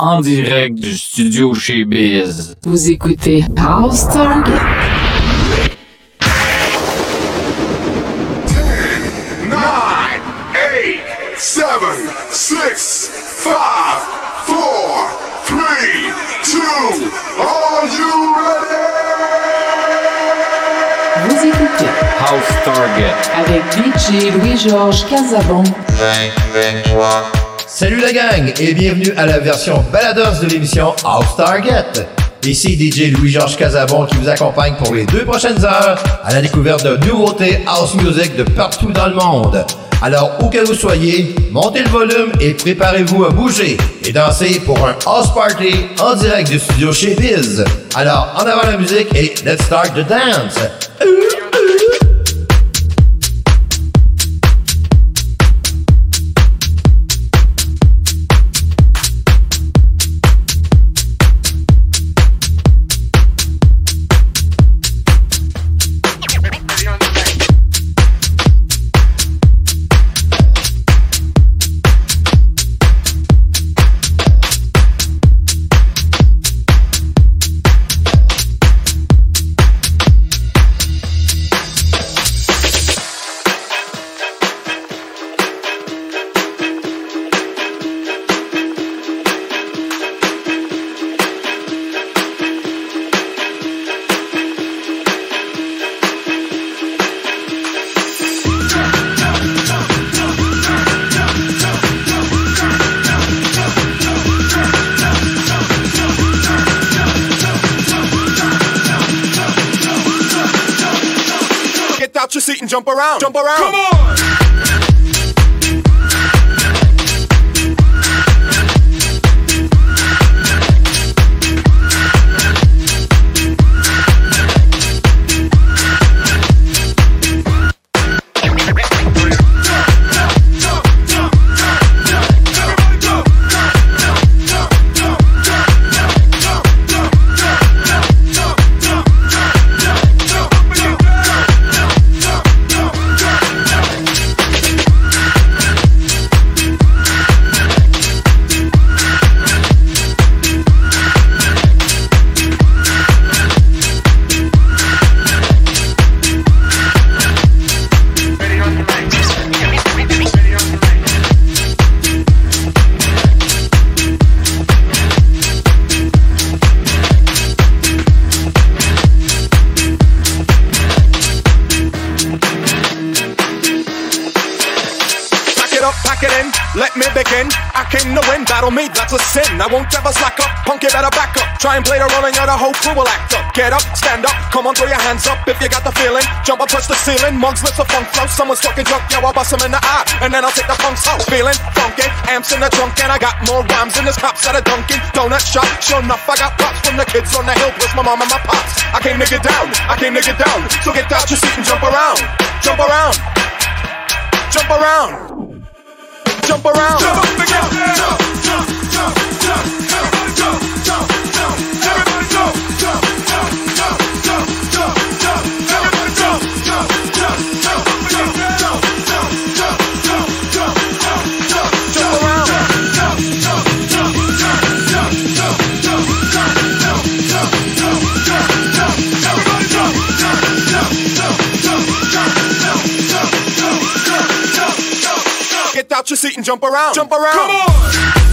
en direct du studio chez Biz. Vous écoutez House Target. 9, 8, 7, 6, 5, 4, 3, 2, are you ready? Vous écoutez House Target. avec DJ Louis-Georges Casabon. Salut la gang et bienvenue à la version balados de l'émission House Target. Ici DJ Louis-Georges Casabon qui vous accompagne pour les deux prochaines heures à la découverte de nouveautés house music de partout dans le monde. Alors où que vous soyez, montez le volume et préparez-vous à bouger et danser pour un house party en direct du studio chez Biz. Alors en avant la musique et let's start the dance. Around. Jump around. Come on. The ceiling, monks, lips a funk flow. Someone's talking drunk, yo, I'll bust 'em in the eye, and then I'll take the punks out. Feeling funky, amps in the trunk, and I got more rhymes than this cops at a Dunkin' Donut shop. Sure enough, I got props from the kids on the hill, plus my mom and my pops. I came to get down, I came to get down. So get out your seat and jump around, jump around, jump around jump around. Jump. Jump, jump, jump, jump, jump, jump, jump around. Jump around. Come on.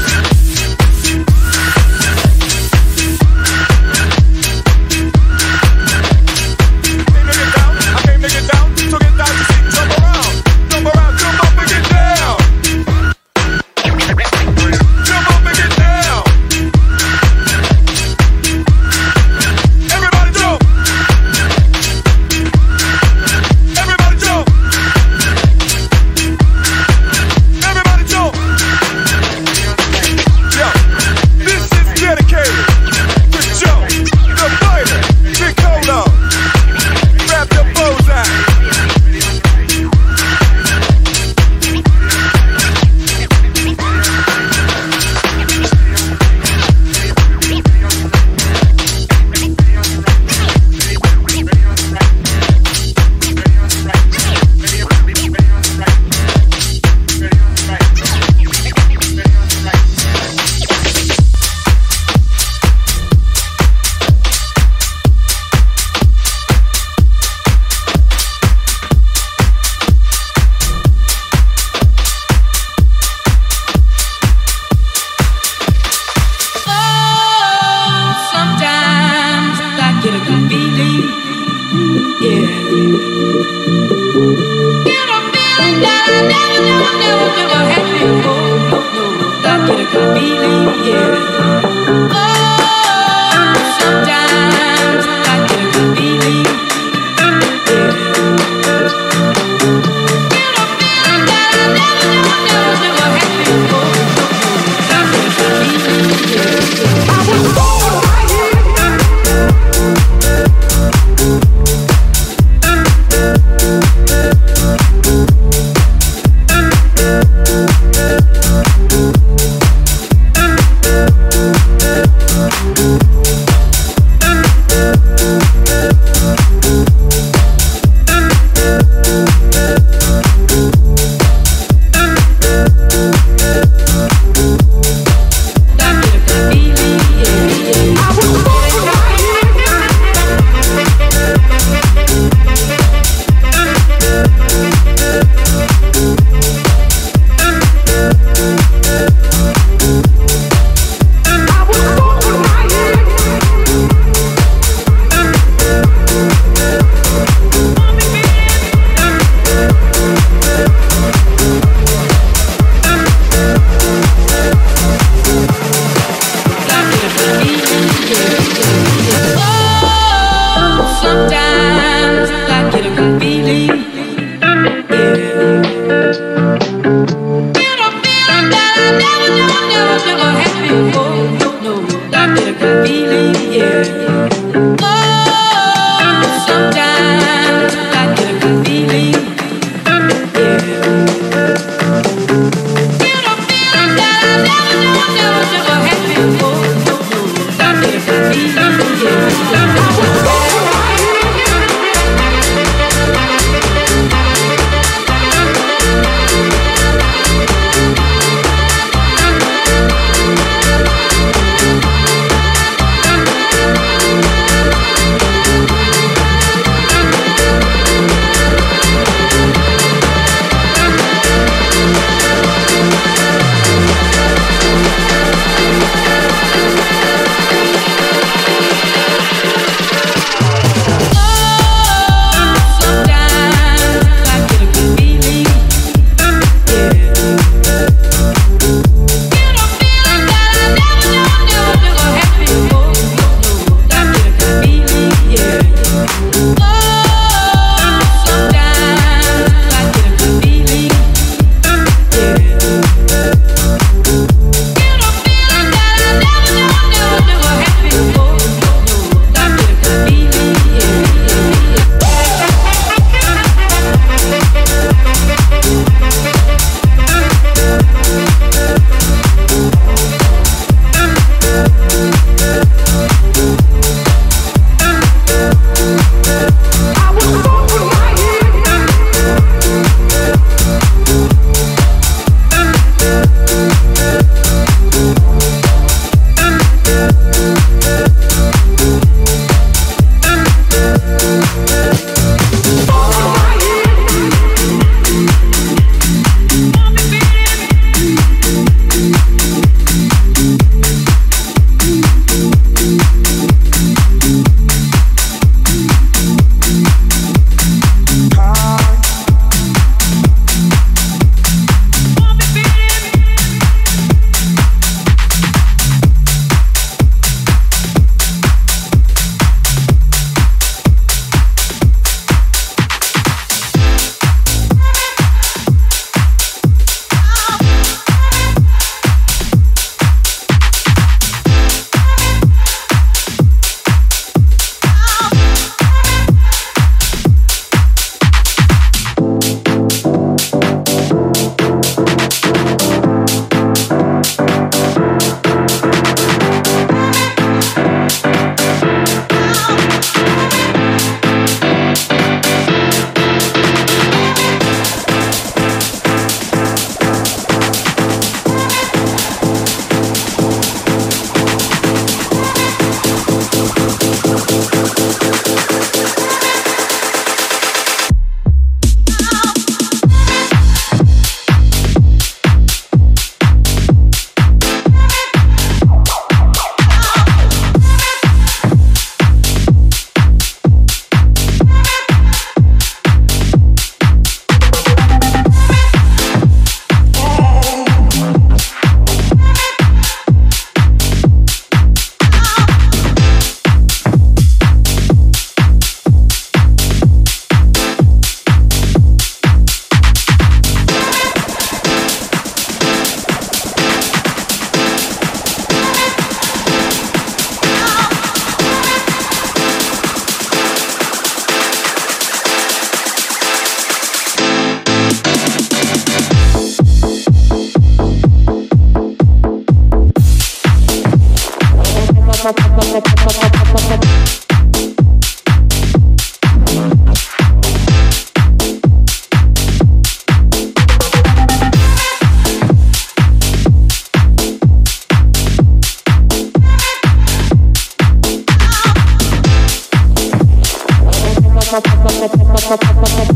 pop pop pop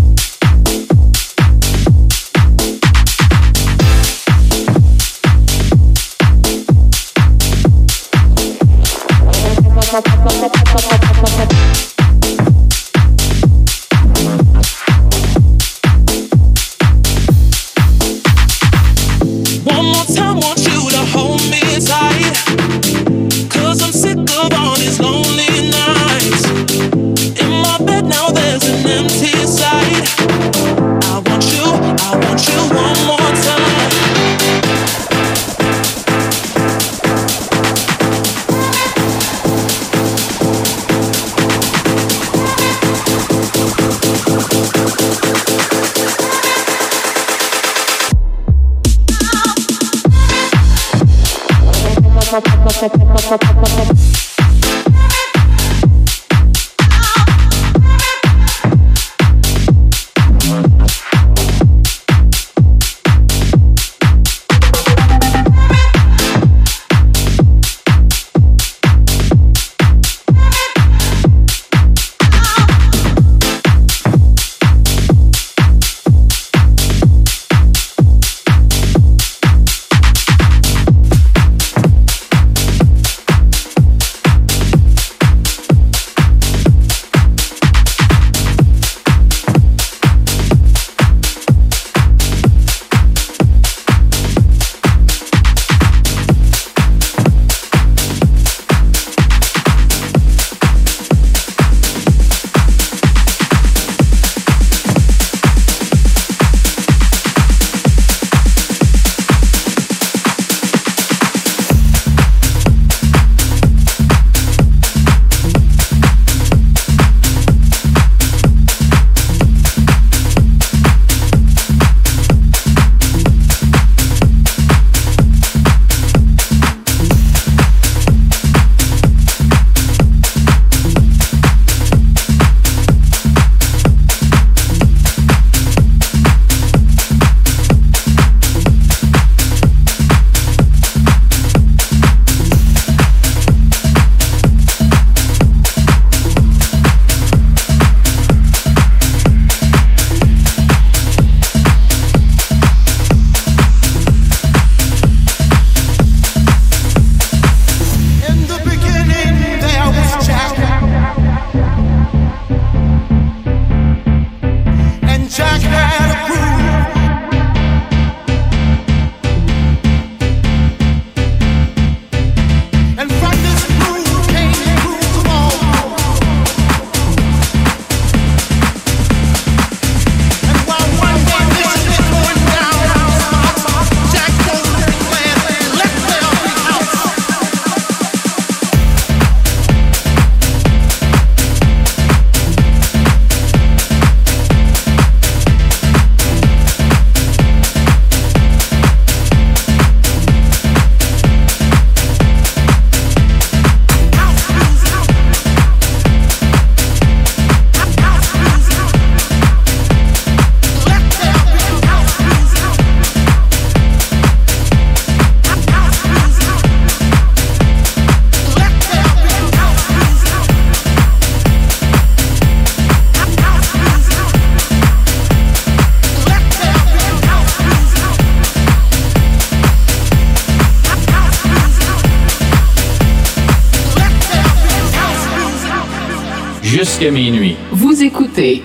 jusqu'à minuit. Vous écoutez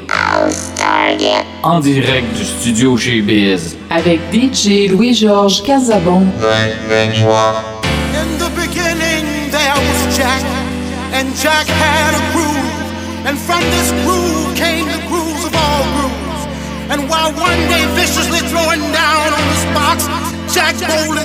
En direct du studio chez Biz. avec DJ Louis-Georges Casabon. In the beginning there was Jack, and Jack had a groove, and from this groove came the grooves of all grooves. And while one day viciously throwing down on this box, Jack boldly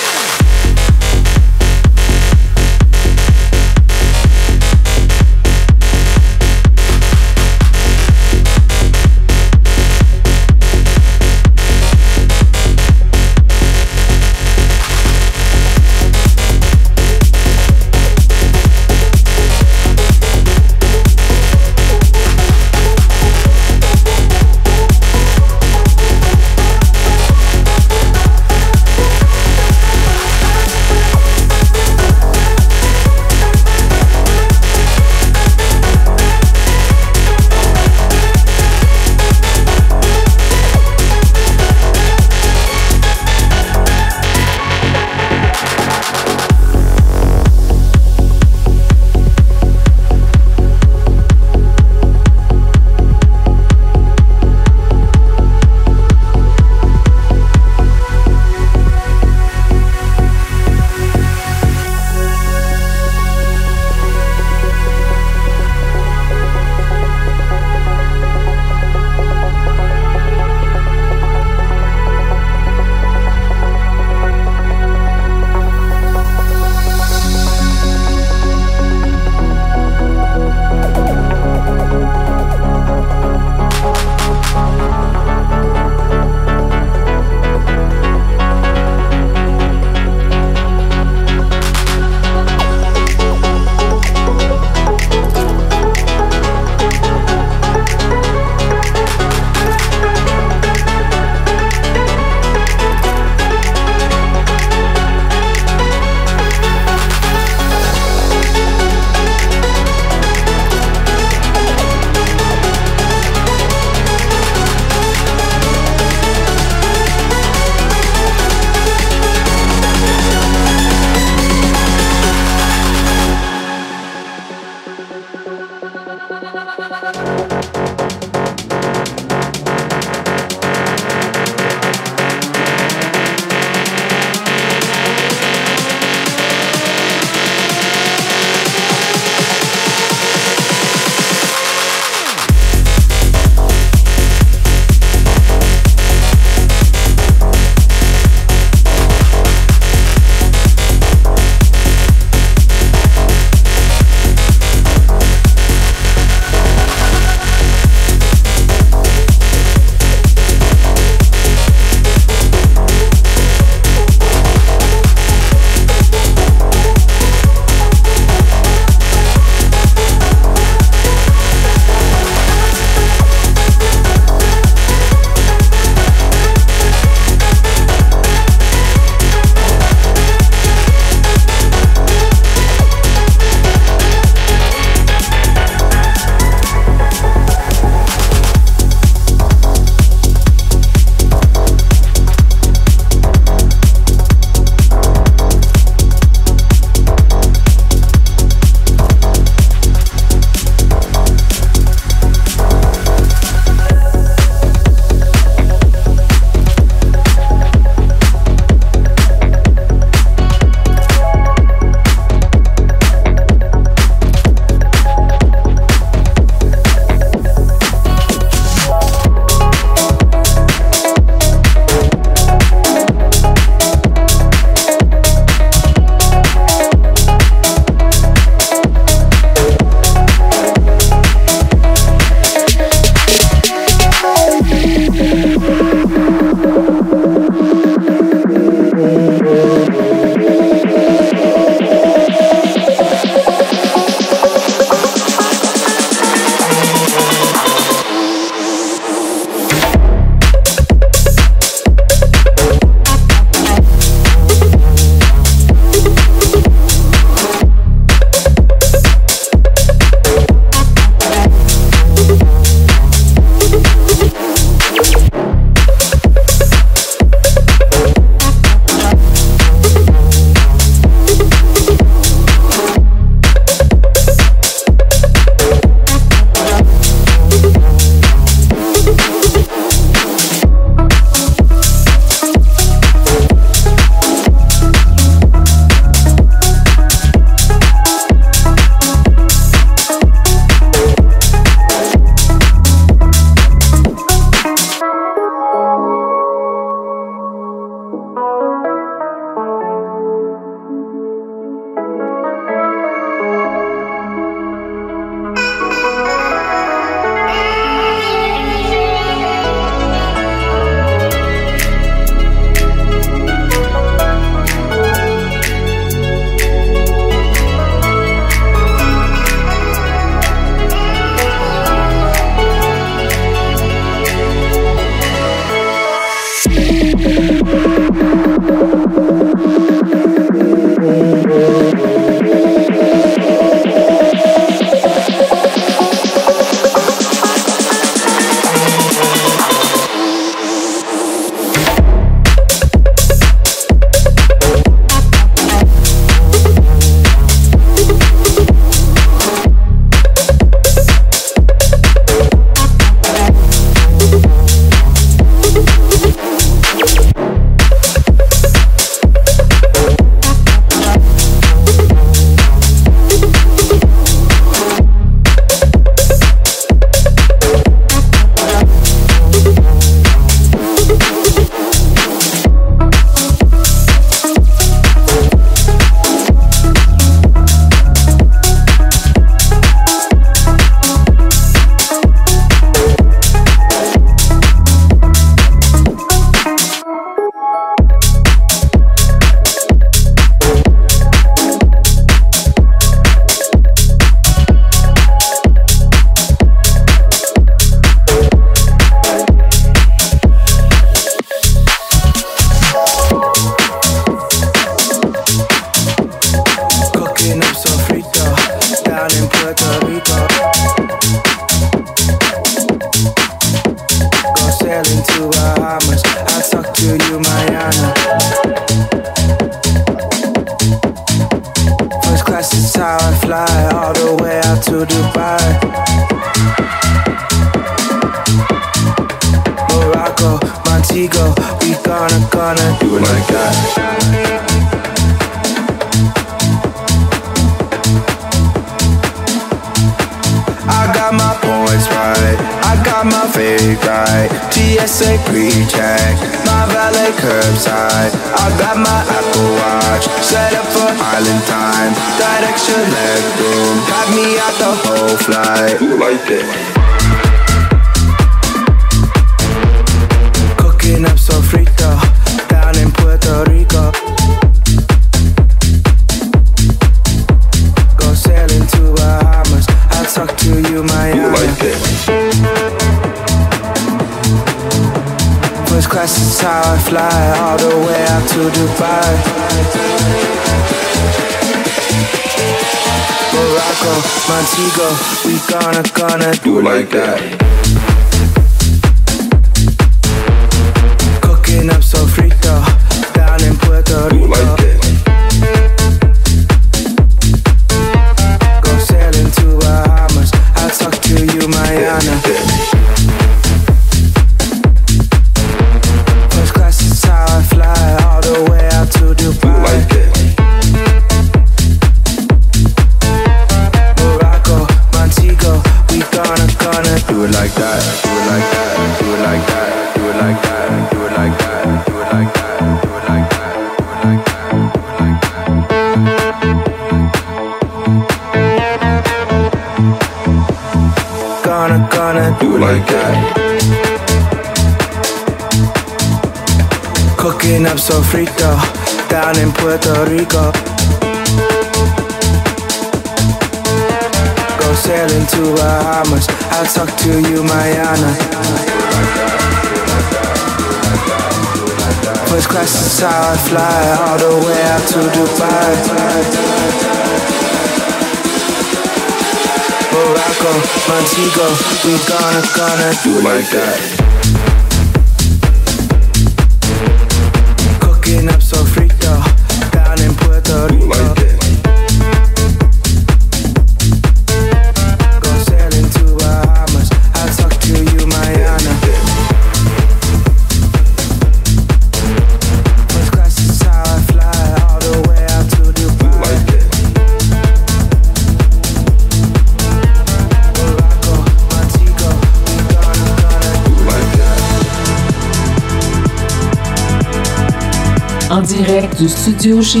du studio chez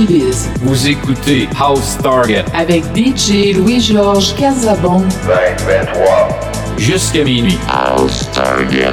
Vous écoutez House Target avec DJ Louis-Georges Casabon. 20, 23. Jusqu'à minuit. House Target.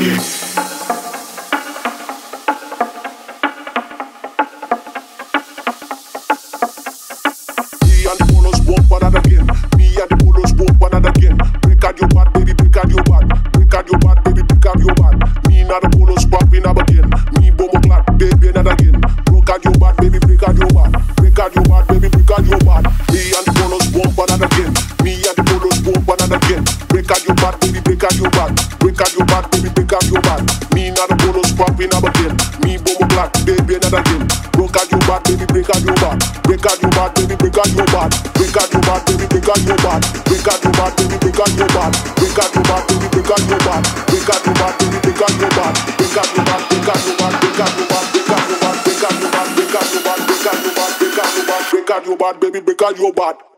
Me call you bad.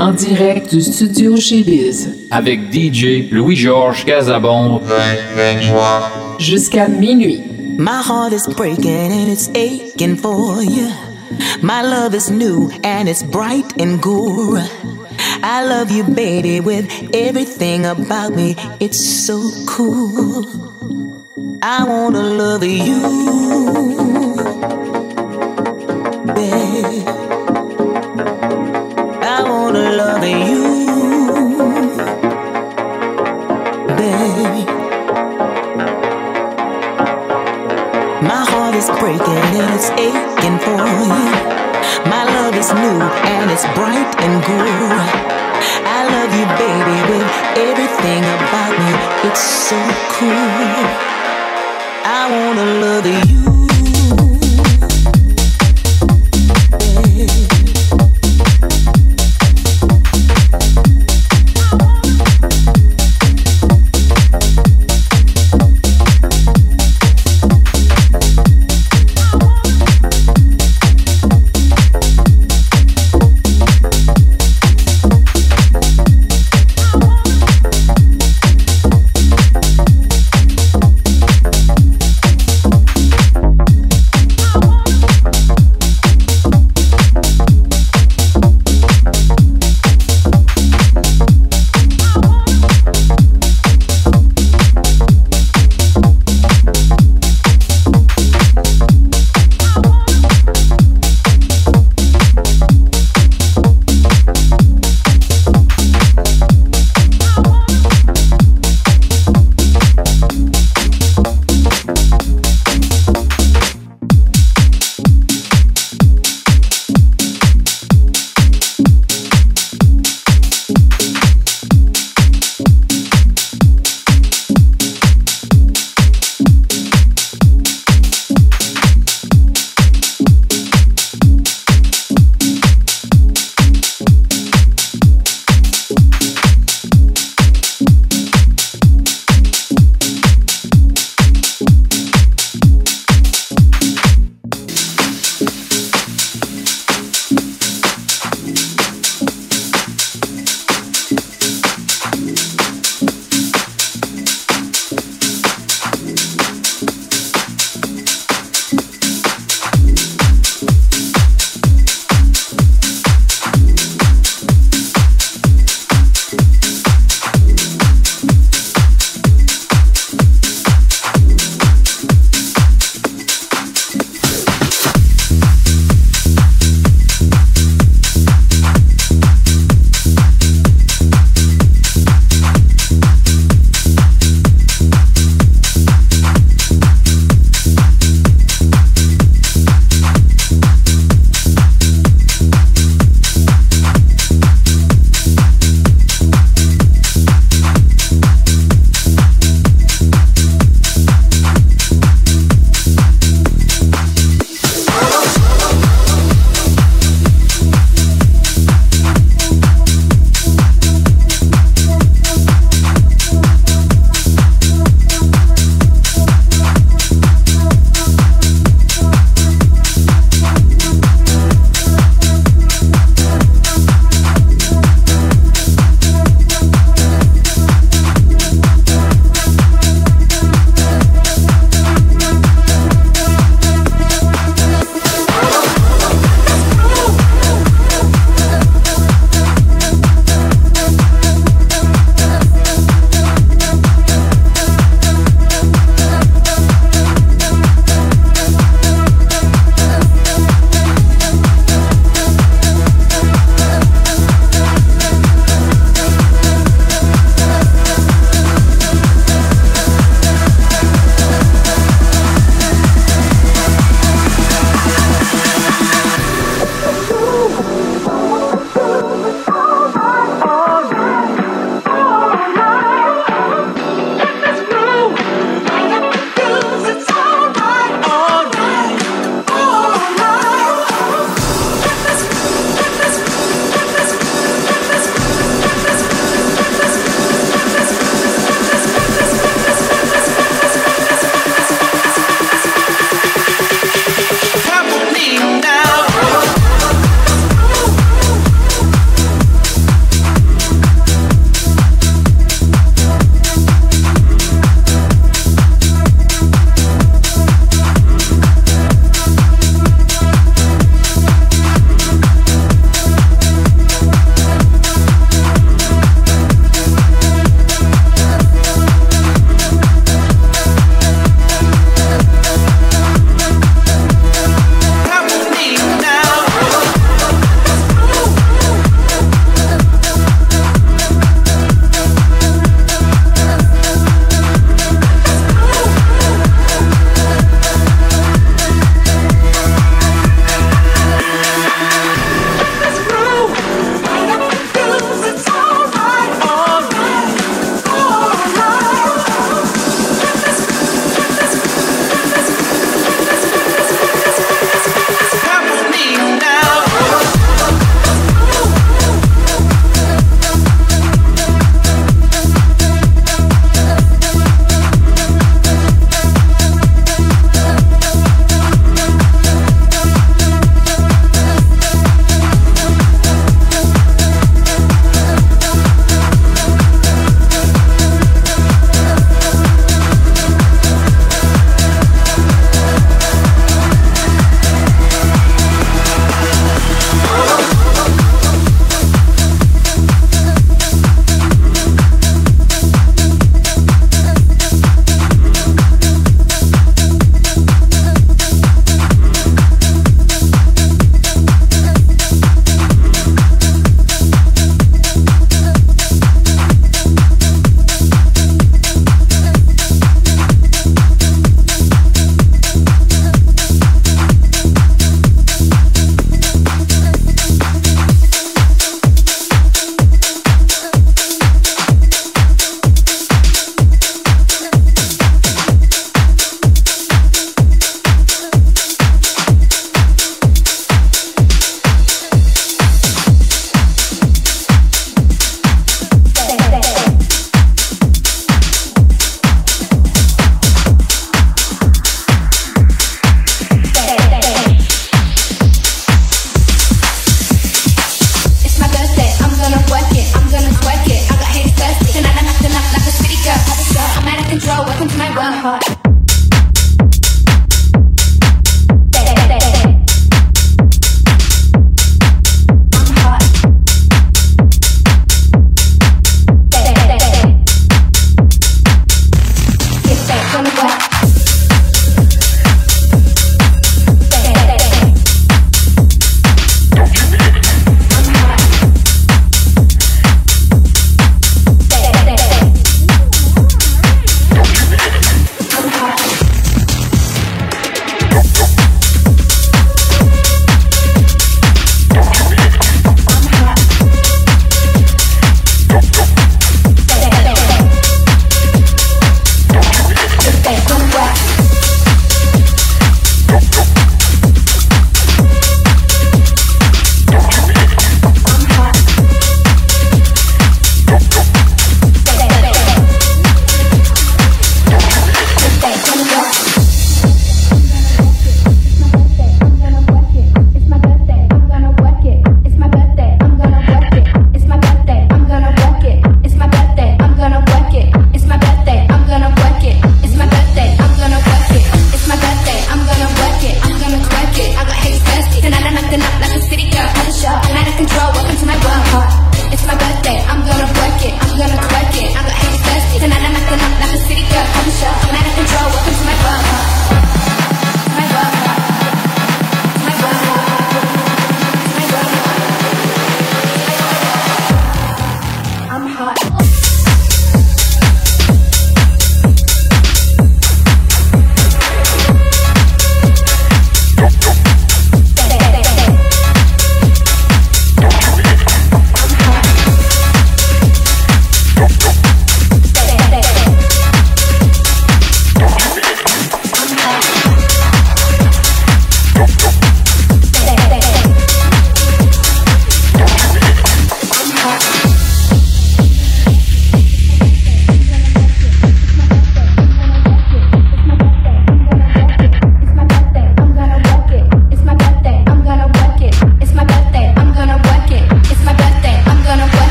en direct du studio chez Biz avec DJ Louis-Georges Casabon jusqu'à minuit. My heart is breaking and it's aching for you. My love is new and it's bright and gore. I love you, baby, with everything about me. It's so cool. I wanna love you.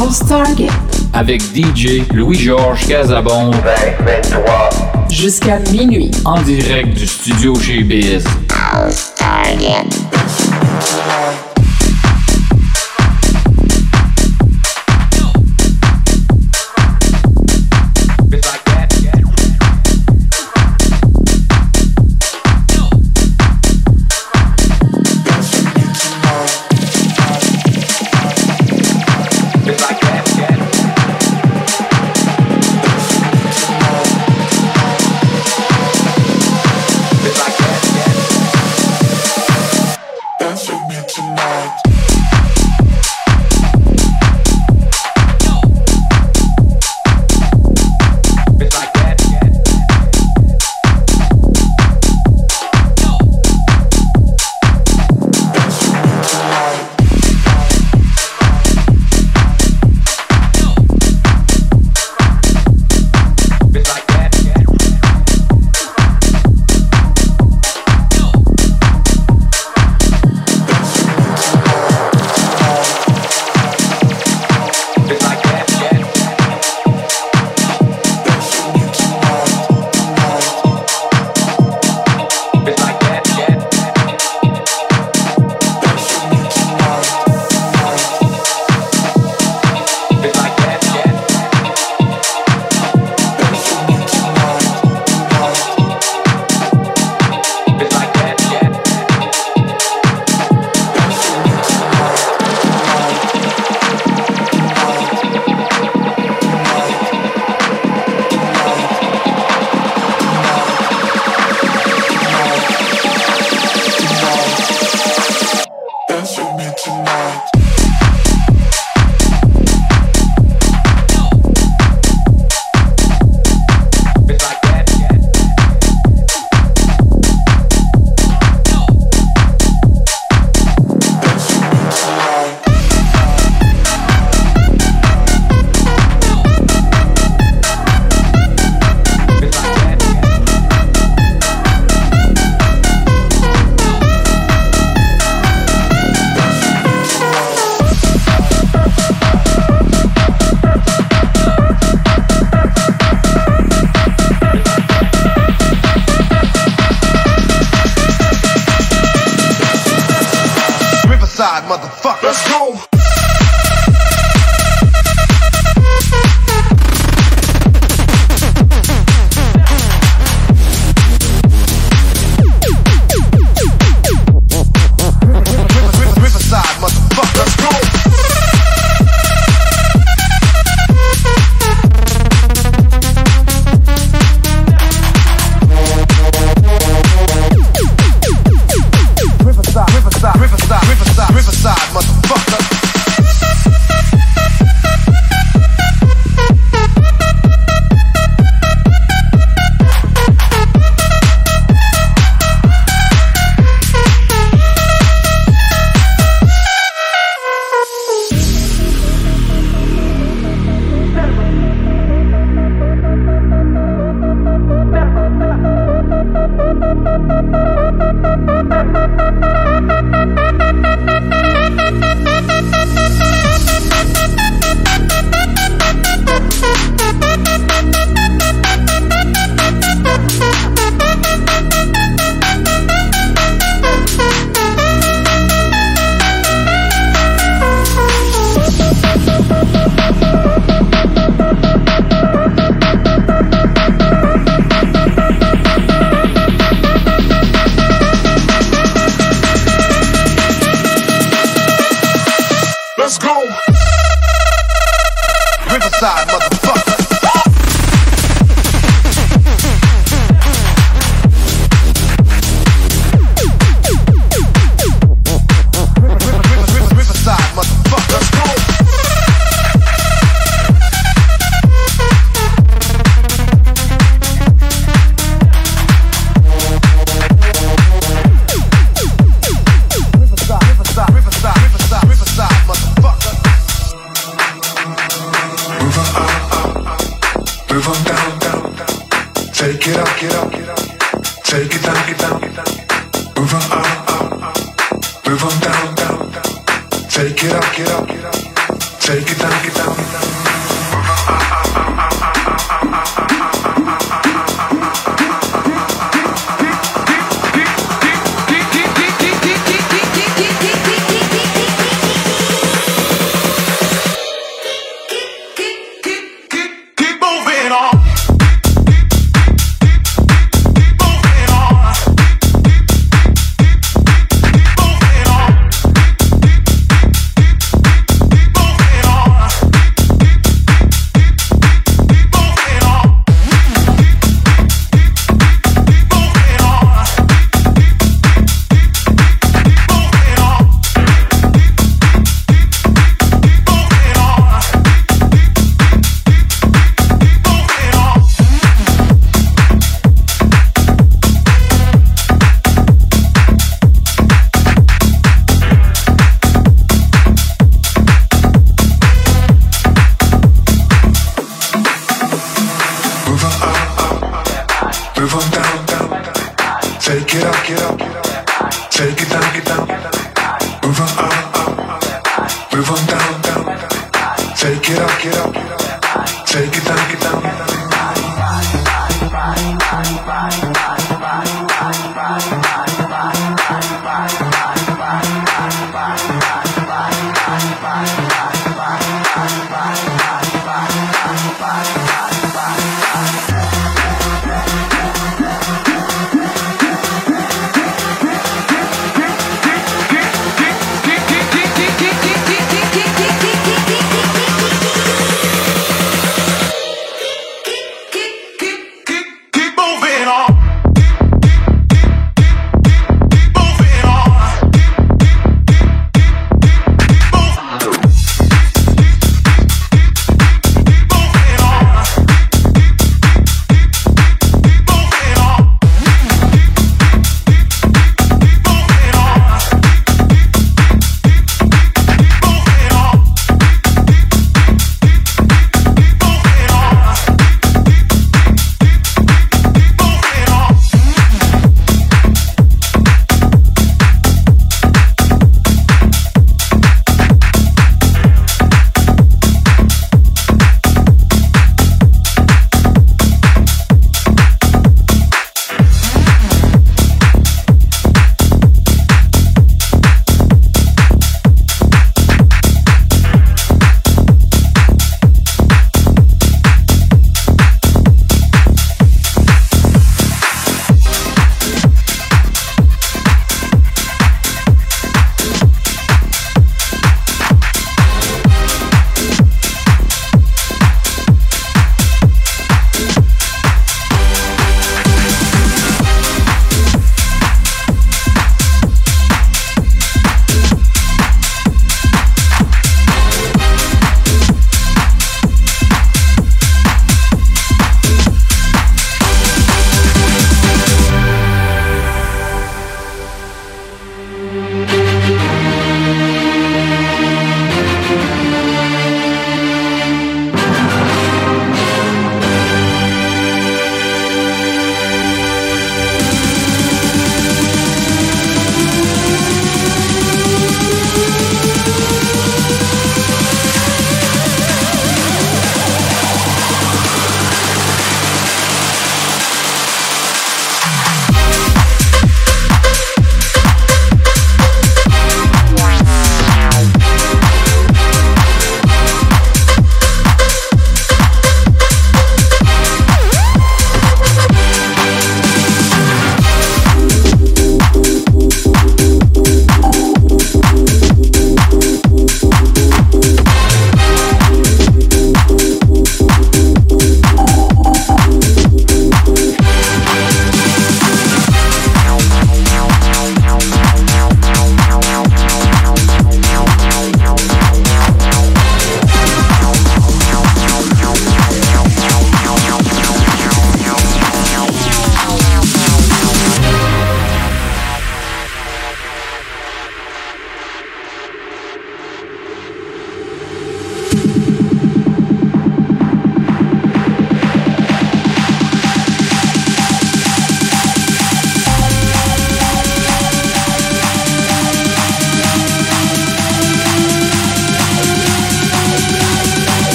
House Target. Avec DJ Louis-Georges Casabon. 2023. Jusqu'à minuit. En direct du studio chez Biz. House Target.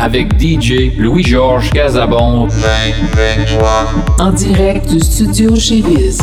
Avec DJ Louis-Georges Casabon. En direct du studio chez Biz.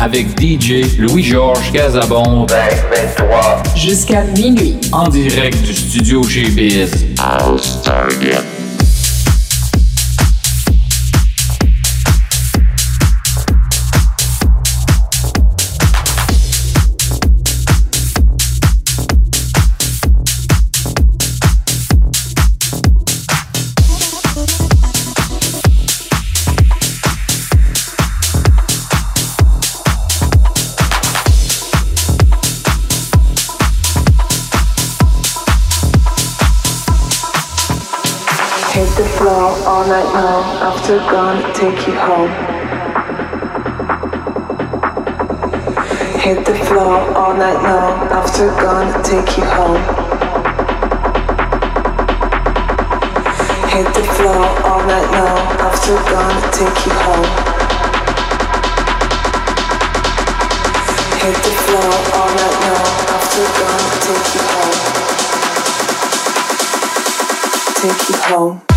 Avec DJ Louis-Georges Casabon. 23. Jusqu'à minuit. En direct du studio chez Biz. House Target. Take you home. Take you home.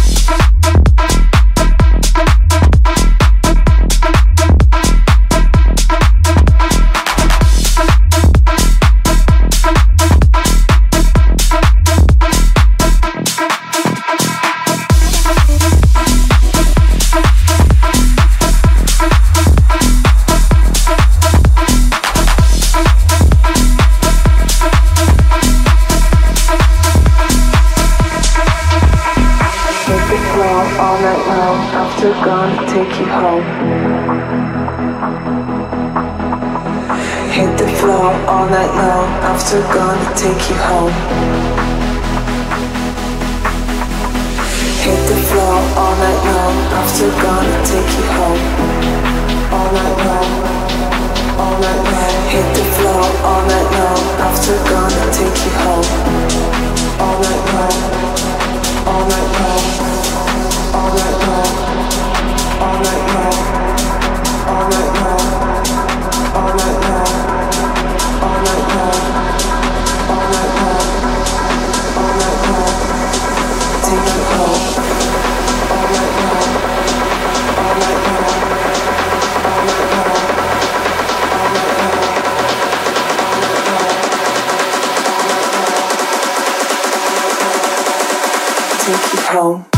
Hit the floor all night long. After gone, take you home. Hit the floor all night long. After gone, take you home. All night long. All night long. Hit the floor all night long. After gone, take you home. All night long. All night long. All night long home.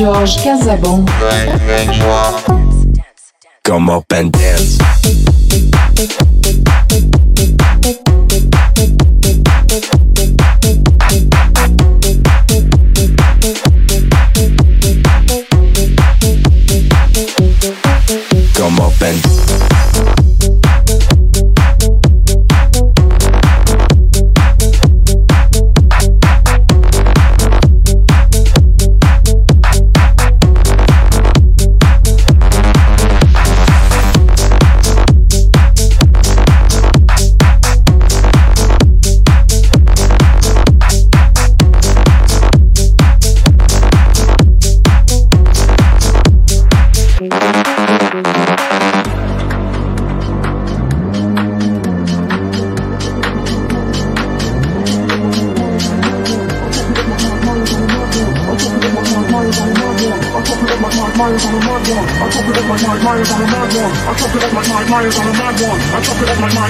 DJ Louis-Georges Casabon.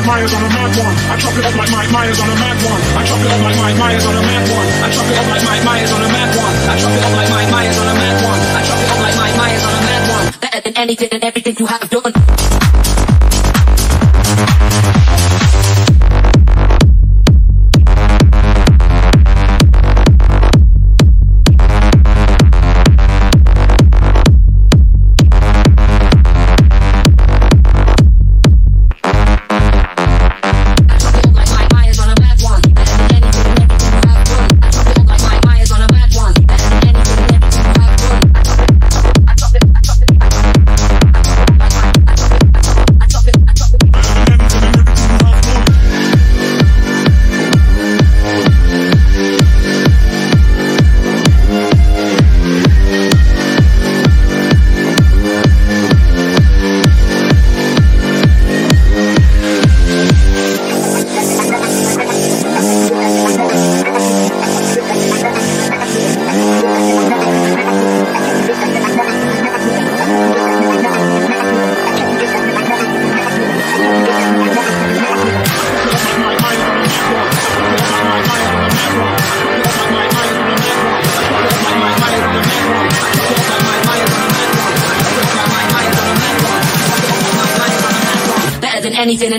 Mike Myers on a mad one. I chop it up like Mike Myers on a mad one. I chop it up like Mike Myers on a mad one. I chop it up like Mike Myers on a mad one. I chop it up like Mike Myers on a mad one. I chop it up like Mike Myers on a mad one. Better than anything and everything you have done.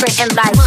You can stay on trend and like.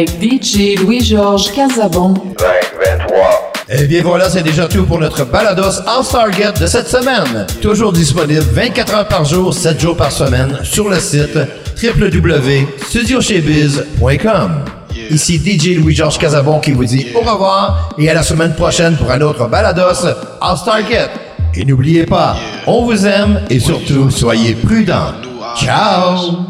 avec DJ Louis-Georges Casabon. 20, 23. Et bien voilà, c'est déjà tout pour notre Balados All Star Get de cette semaine. Toujours disponible 24 heures par jour, 7 jours par semaine sur le site www.studiochezbiz.com. Ici DJ Louis-Georges Casabon qui vous dit au revoir et à la semaine prochaine pour un autre Balados All Star Get. Et n'oubliez pas, on vous aime et surtout soyez prudents. Ciao!